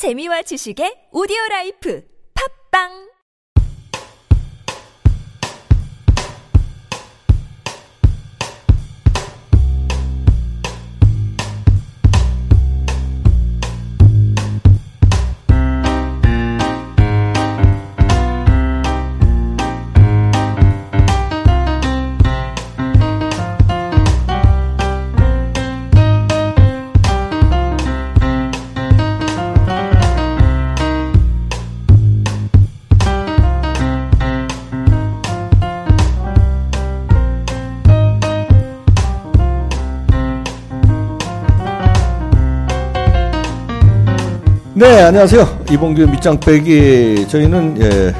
재미와 지식의 오디오 라이프. 팝빵 안녕하세요. 이봉규 밑장 빼기. 저희는 예,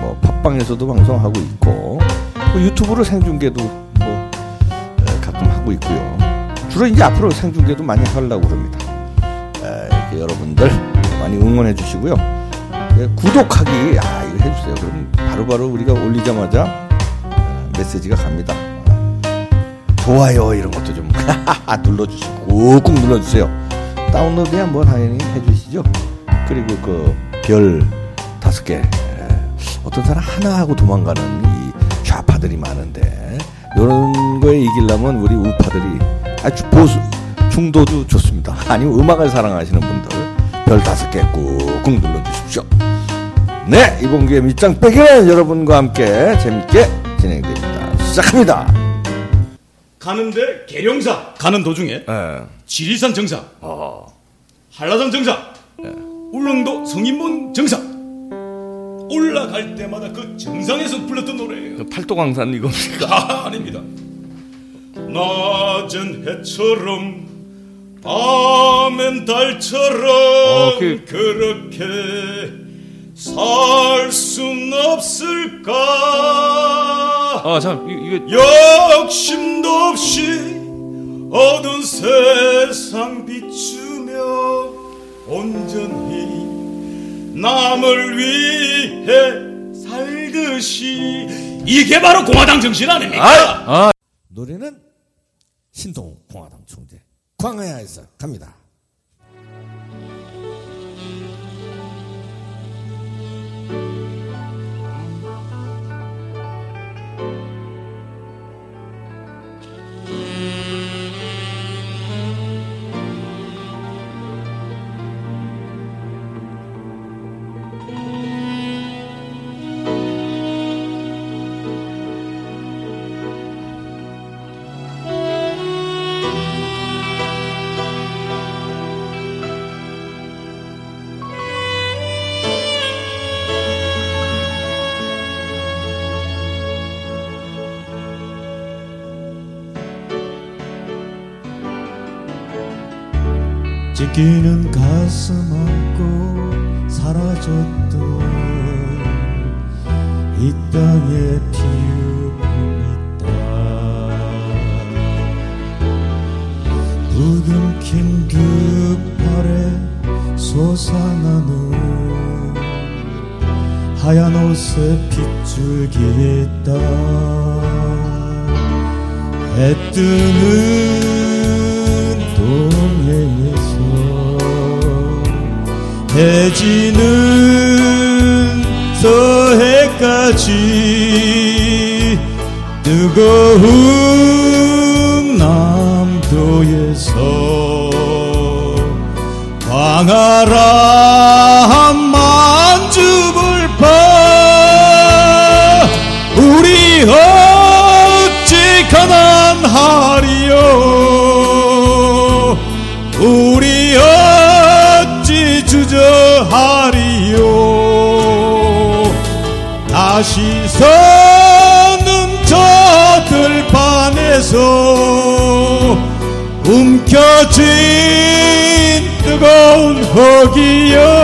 뭐 팟빵에서도 방송하고 있고 또 유튜브로 생중계도 뭐 예, 가끔 하고 있고요. 주로 이제 앞으로 생중계도 많이 하려고 그럽니다. 예, 여러분들 많이 응원해 주시고요. 예, 구독하기 아 이거 해주세요. 그럼 바로바로 우리가 올리자마자 예, 메시지가 갑니다. 좋아요 이런 것도 좀 눌러주시고 꾹꾹 눌러주세요. 다운로드야 뭐 당연히 해주시죠. 그리고 그 별 다섯 개 어떤 사람 하나 하고 도망가는 이 좌파들이 많은데 이런 거에 이기려면 우리 우파들이 아주 보수 중도도 좋습니다. 아니면 음악을 사랑하시는 분들 별 다섯 개 꾹꾹 눌러주십시오. 네 이봉규의 밑장 빼기는 여러분과 함께 재밌게 진행됩니다. 시작합니다. 가는데 계룡사 가는 도중에 예. 지리산 정상, 한라산 정상, 울릉도 성인문 정상 올라갈 때마다 그 정상에서 불렀던 노래예요. 팔도광산 이겁니까? 아, 아닙니다. 낮은 해처럼 밤엔 달처럼 어, 그- 그렇게 살 순 없을까? 아, 참, 이거 욕심도 없이 어두운 세상 비추며 온전히 남을 위해 살듯이 이게 바로 공화당 정신 아닙니까? 노래는 신동 공화당 총재 광야에서 갑니다. 찢기는 가슴 안고 사라졌던 이 땅에 피움이 있다. 부둥킨 그 팔에 솟아나는 하얀 옷에 핏줄기 있다 해 뜨는 해지는 서해까지 뜨거운 남도에서 광활한 만 뜨거운 흙이여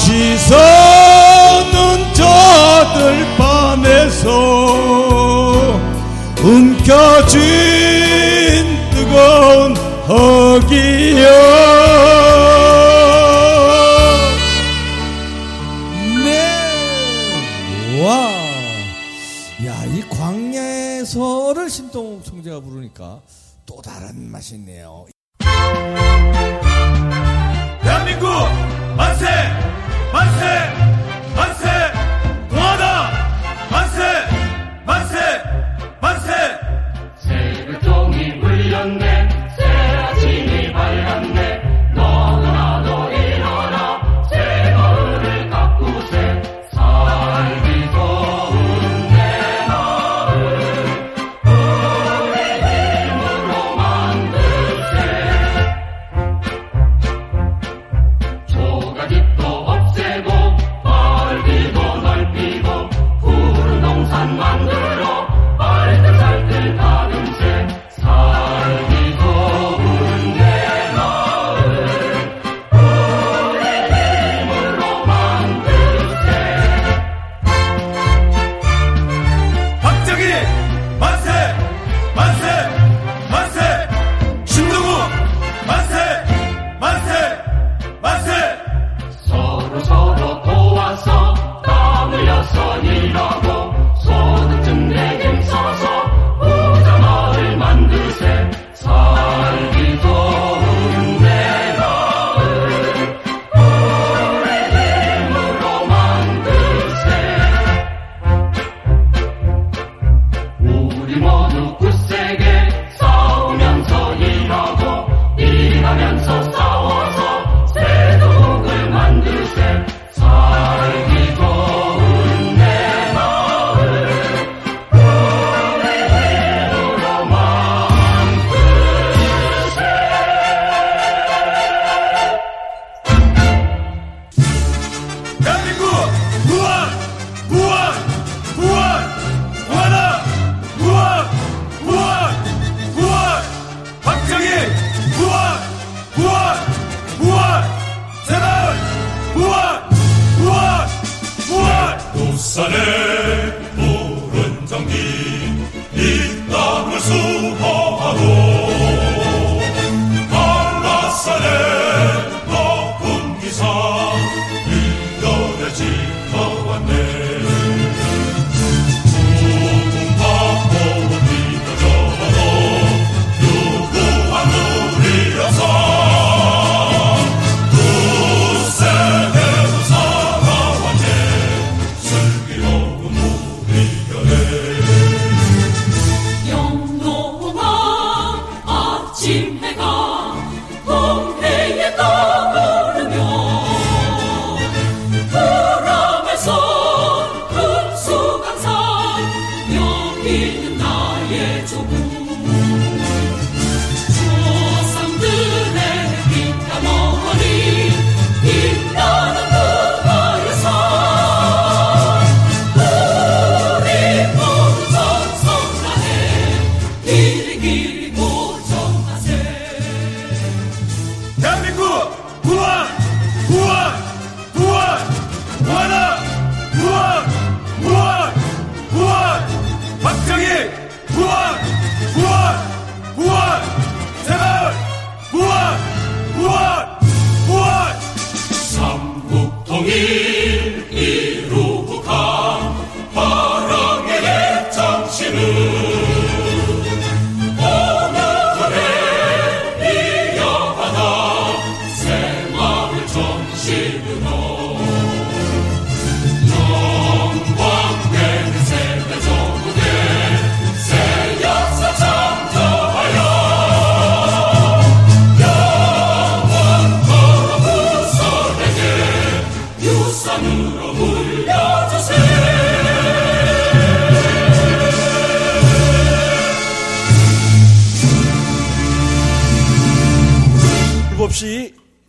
다시서 눈저 들밤에서 움켜진 뜨거운 허기여 네 와. 야, 이 광야에서를 신동욱 총재가 부르니까 또 다른 맛이 있네요.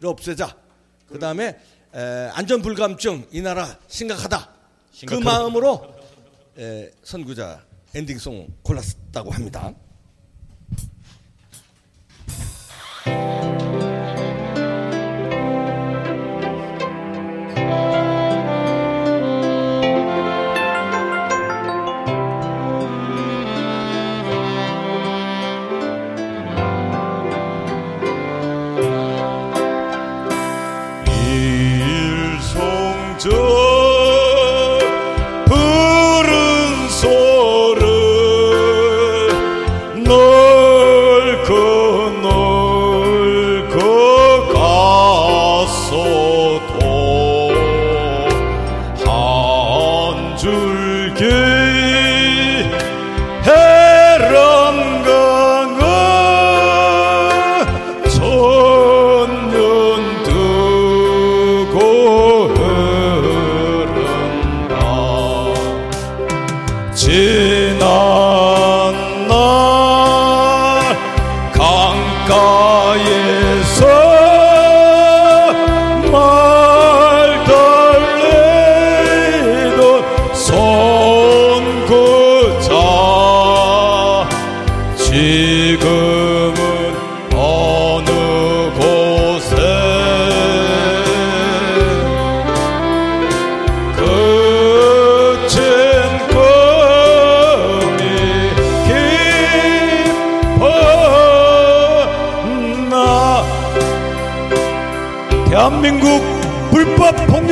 없애자. 그 다음에 안전불감증 이 나라 심각하다. 그 마음으로 에, 선구자 엔딩송 골랐다고 합니다.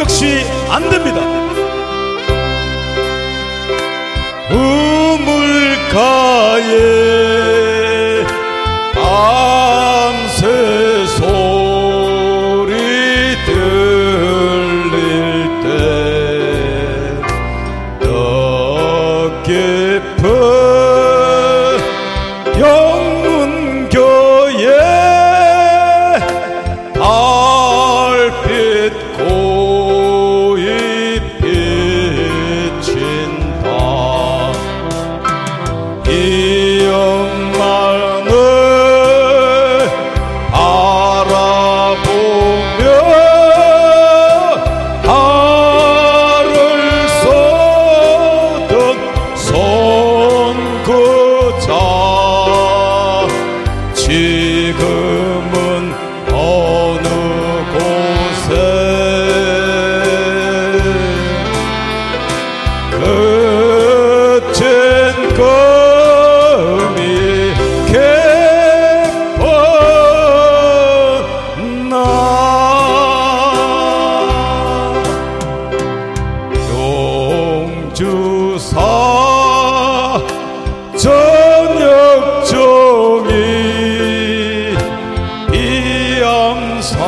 역시 안 됩니다. 우물가에 밤새 소리 들릴 때더 깊은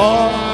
Oh.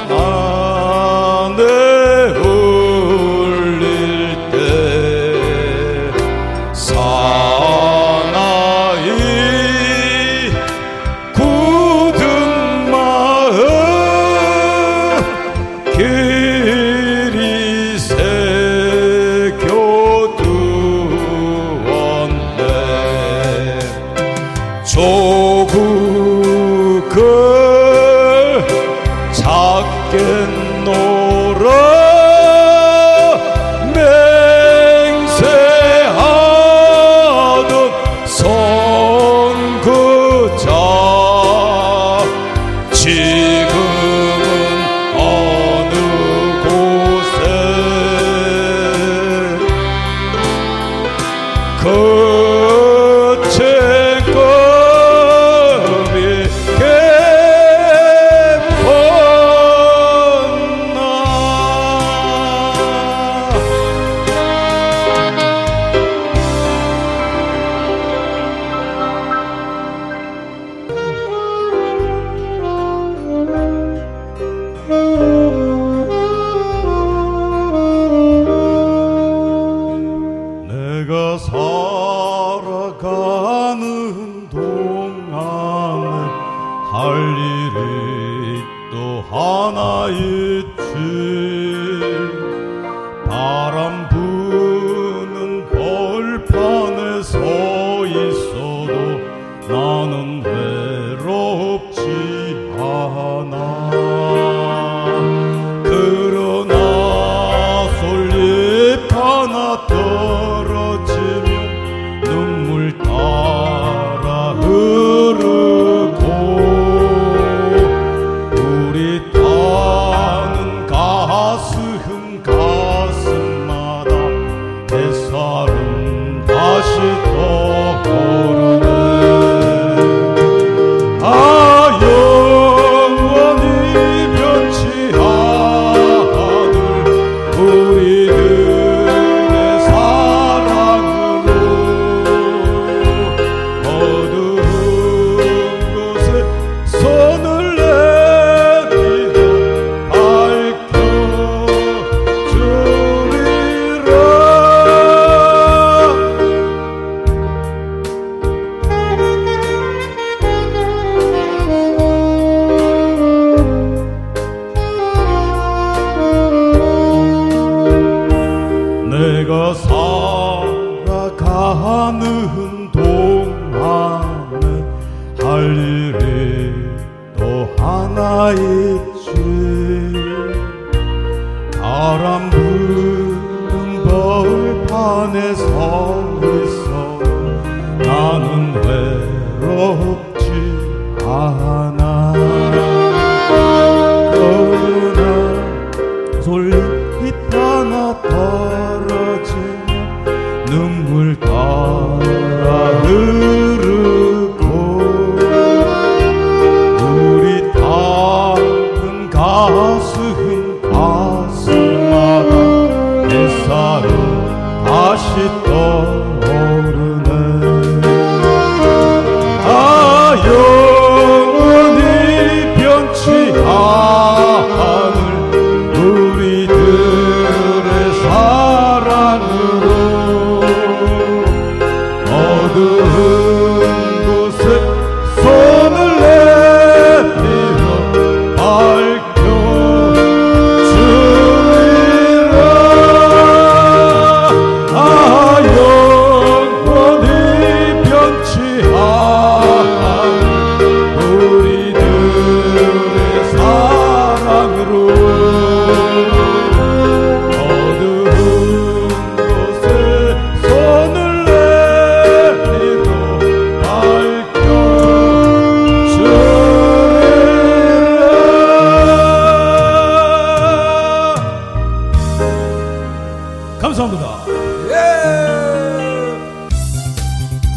감사합니다.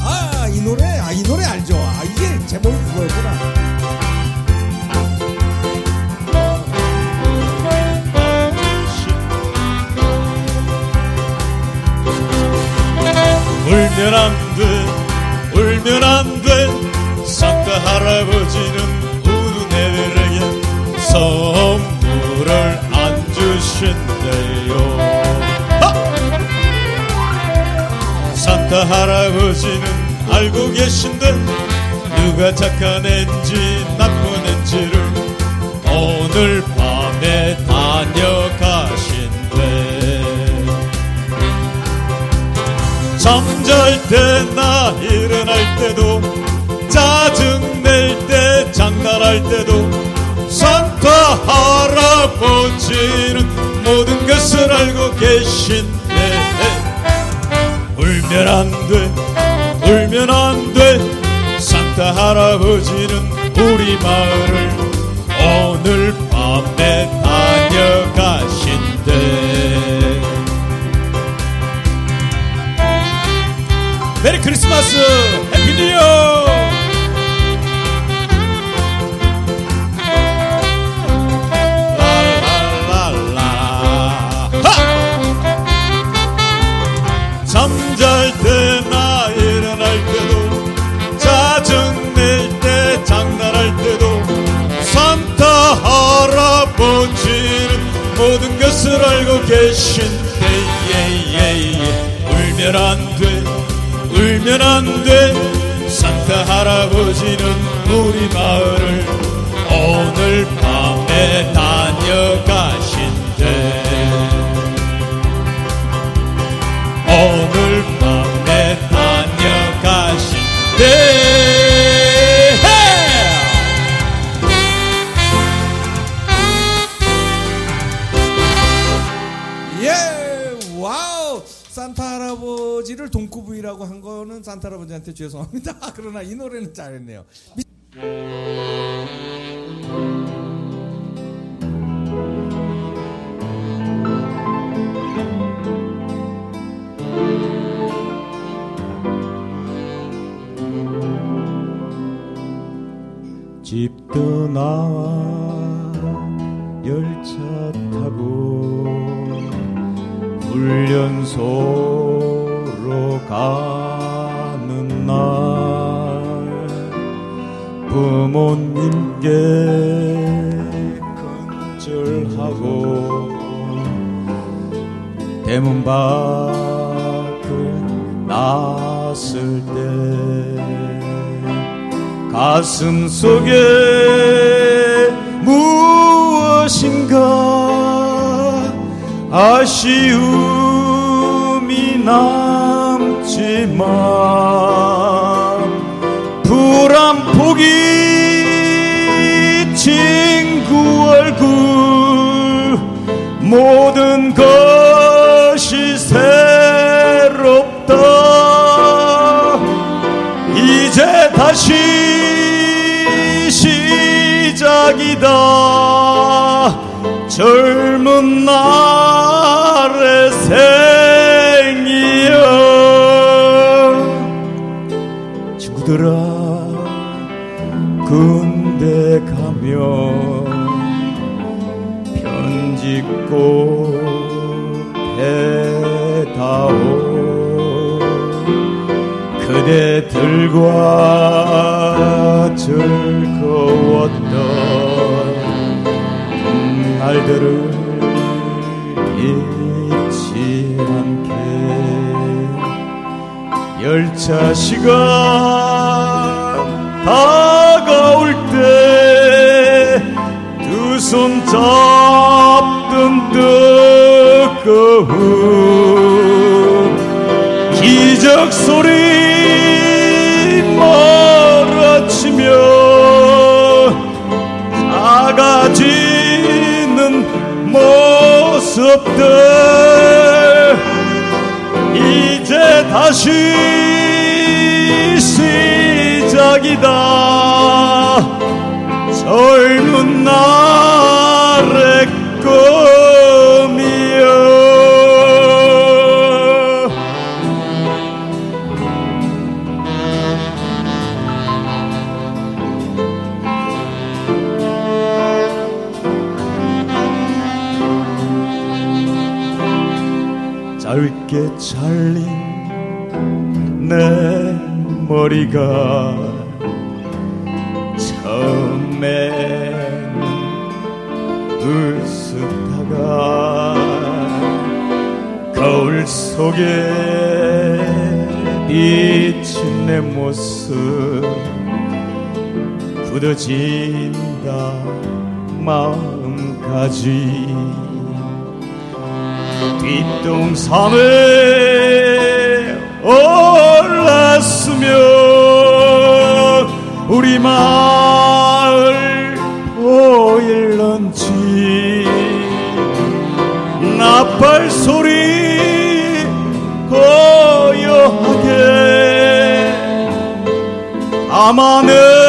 아, 이 노래, 아, 이 노래 알죠? 아, 이게 제목이 그거였구나. 울면 안 돼, 울면 안 돼. 산타 할아버지는 우는 애들에게 선 할아버지는 알고 계신데 누가 착한 앤지 나쁜 앤지를 오늘 밤에 다녀가신대. 잠잘 때나 일어날 때도 짜증 낼 때 장난할 때도 산타 할아버지는 모든 것을 알고 계신데 울면 안 돼, 울면 안 돼. 산타 할아버지는 우리 마을을 오늘 밤에 다녀가신대. Merry Christmas Happy New Year 알고 계신데 예예예. 울면 안돼 울면 안돼. 산타 할아버지는 우리 마을을 오늘 밤에 다녀가 와우! 산타 할아버지를 동쿠브이라고 한 거는 산타 할아버지한테 죄송합니다. 그러나 이 노래는 잘했네요. 미... 집도 나와 열차 타고 훈련소로 가는 날 부모님께 근절하고 대문 밖을 나설 때 가슴 속에 무엇인가 아쉬움이 남지만 불안 포기 친구 얼굴 모 그대들과 즐거웠던 날들을 잊지 않게 열차 시간 다가올 때 두 손 잡던 뜨거운 기적 소리 모습들 이제 다시 시작이다. 젊은 날 머리가 처음에는 으쓱하가 거울 속에 비친 내 모습 굳어진다 마음까지. 뒷동산에 올랐으면 우리 마을 보일런지 나팔 소리 고요하게 밤하늘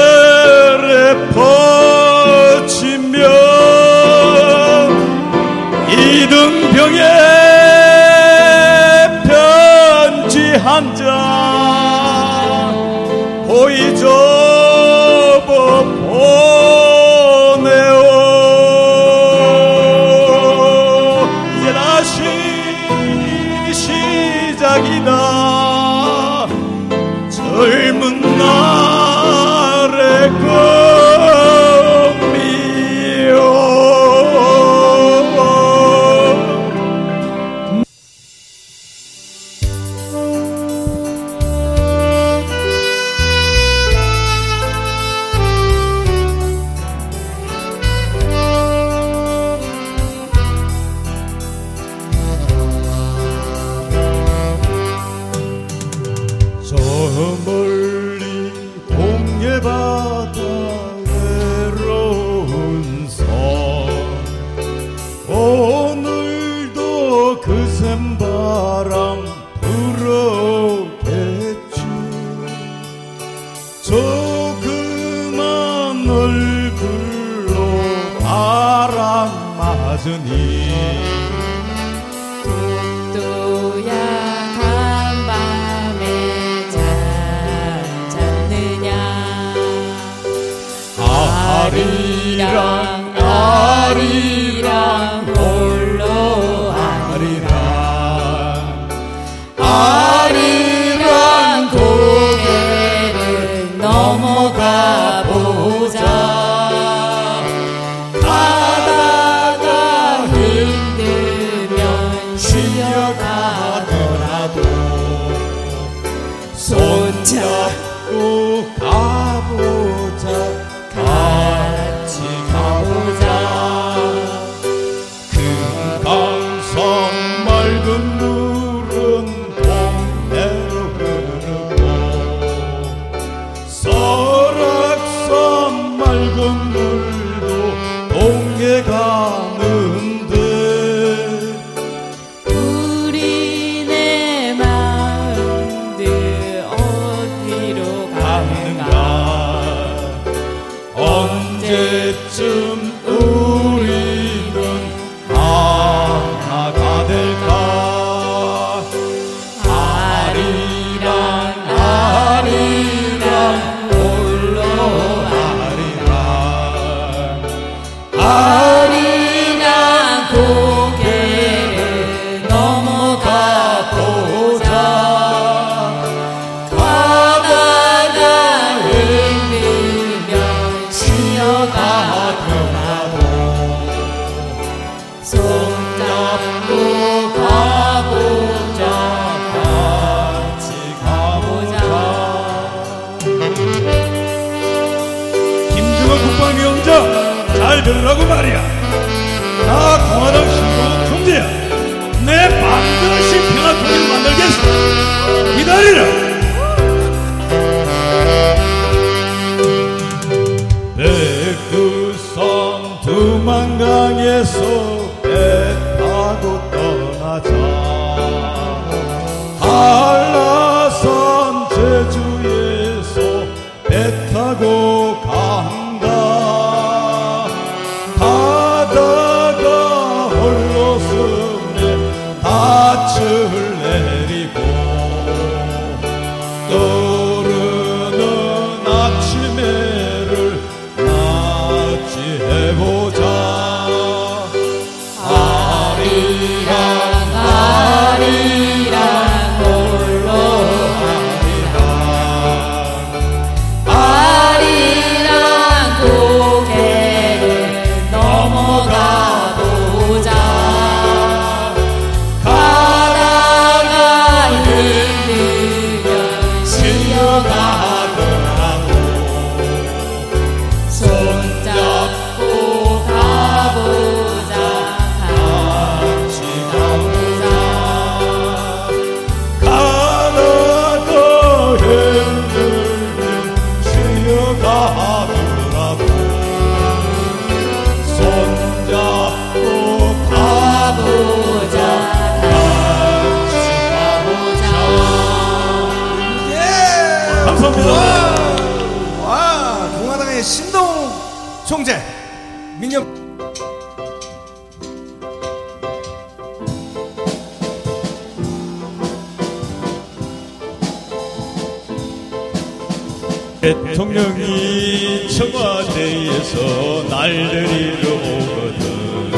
대통령이 청와대에서 날 데리러 오거든.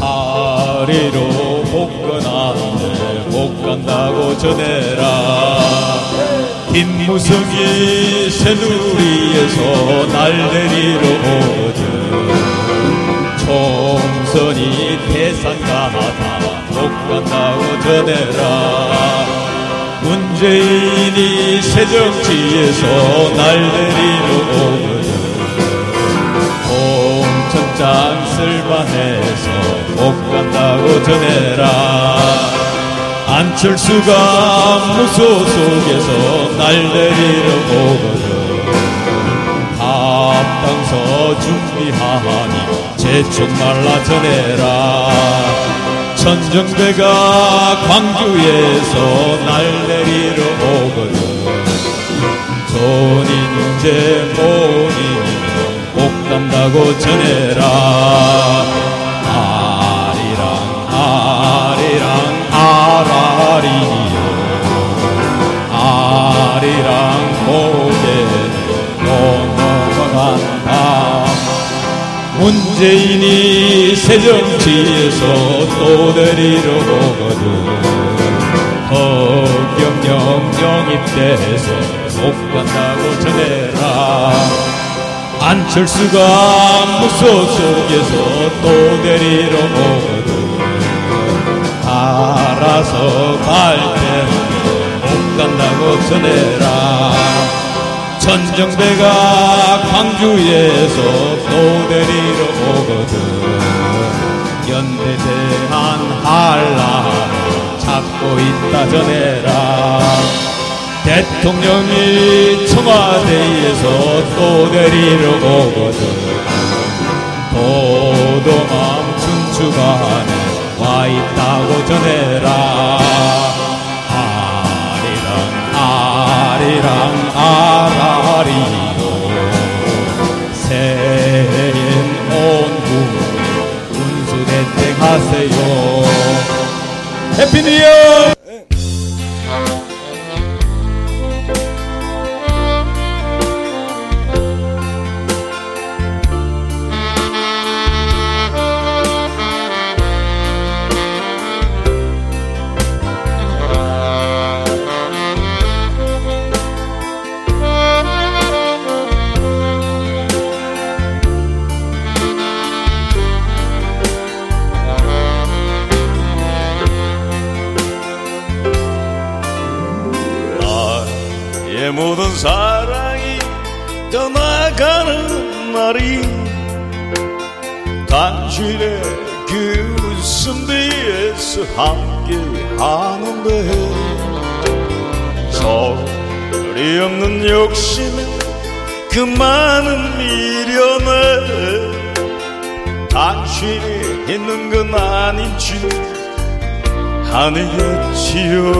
파리로 복권하는데 못 간다고 전해라. 김무성이 새누리에서 날 데리러 오거든. 총선이 대상가하다 못 간다고 전해라 문재인이 새정치에서 날 데리러 오거든. 공천장 쓸만해서 못 간다고 전해라. 안철수가 무소 속에서 날 데리러 오거든. 합당서 준비하니 재촉 말라 전해라 천정배가 광주에서 날 데리러 오거든. 손인제 모니면 못 간다고 전해라 새정치에서 또 데리러 오거든. 허경영 영입돼서 못 간다고 전해라. 안철수가 무소 속에서 또 데리러 오거든. 알아서 갈 때는 못 간다고 전해라. 전정배가 광주에서 또 데리러 오거든 연대 대한 한란을 찾고 있다 전해라. 대통령이 청와대에서 또 데리러 오거든. 도도맘 춘추관에 와 있다고 전해라. 아리랑 아리랑 아라 아니겠지요.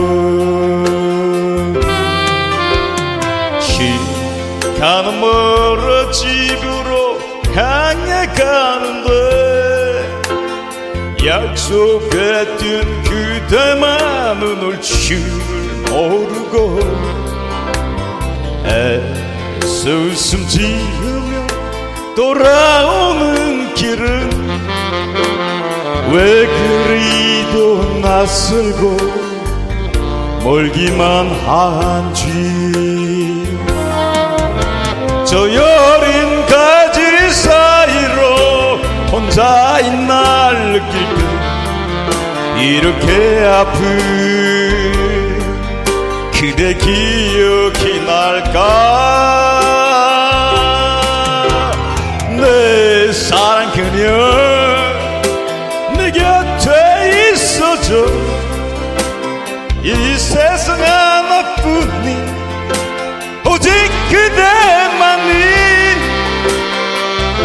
시간은 멀어 집으로 향해 가는데 약속했던 그대만은 올줄 모르고 애써 웃음 지으며 돌아오는 길은 왜 그리도 낯설고 멀기만 한지. 저 여린 가지 사이로 혼자인 날 느낄 때 이렇게 아픈 그대 기억이 날까? 내 사랑 그녀 있어줘 이 세상 하나뿐인 오직 그대만이.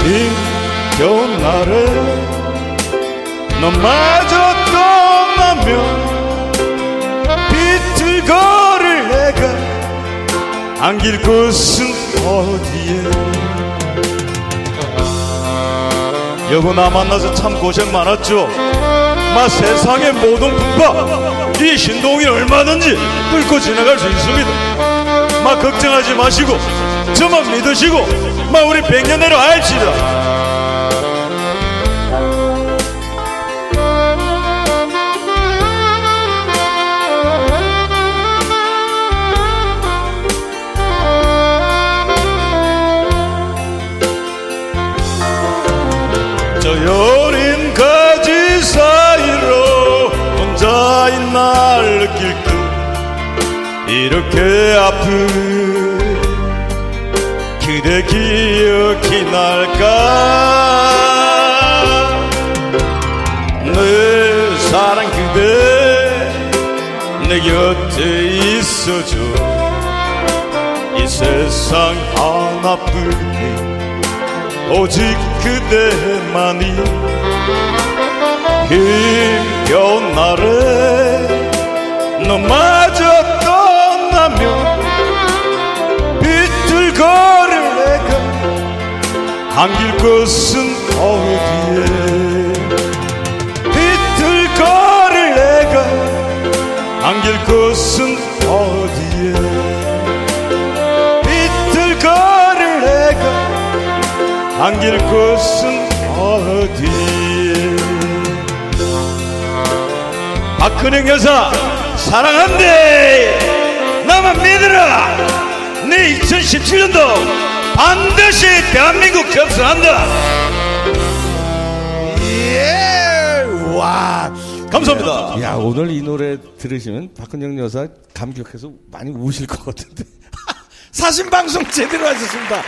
힘겨운 날에 너마저 떠나면 비틀거릴 내가 안길 곳은 어디에? 여보 나 만나서 참 고생 많았죠 마 세상의 모든 분파 이 신동이 얼마든지 뚫고 지나갈 수 있습니다. 마 걱정하지 마시고 저만 믿으시고 마 우리 백년 내로 합시다 저여 날 느낄 때 이렇게 아픈 그대 기억이 날까? 내 사랑 그대 내 곁에 있어줘. 이 세상 하나뿐인 오직 그대만이 힘겨운 날에 너마저 떠나면 비틀거릴 내가 안길 곳은 어디에 비틀거릴 내가 안길 곳은 어디에 비틀거릴 내가 안길 곳은 어디에 박근혜 여사 사랑한대 나만 믿으라 내 2017년도 반드시 대한민국 접수한다 예! 와, 감사합니다. 야 오늘 이 노래 들으시면 박근영 여사 감격해서 많이 우실 것 같은데 사신 방송 제대로 하셨습니다.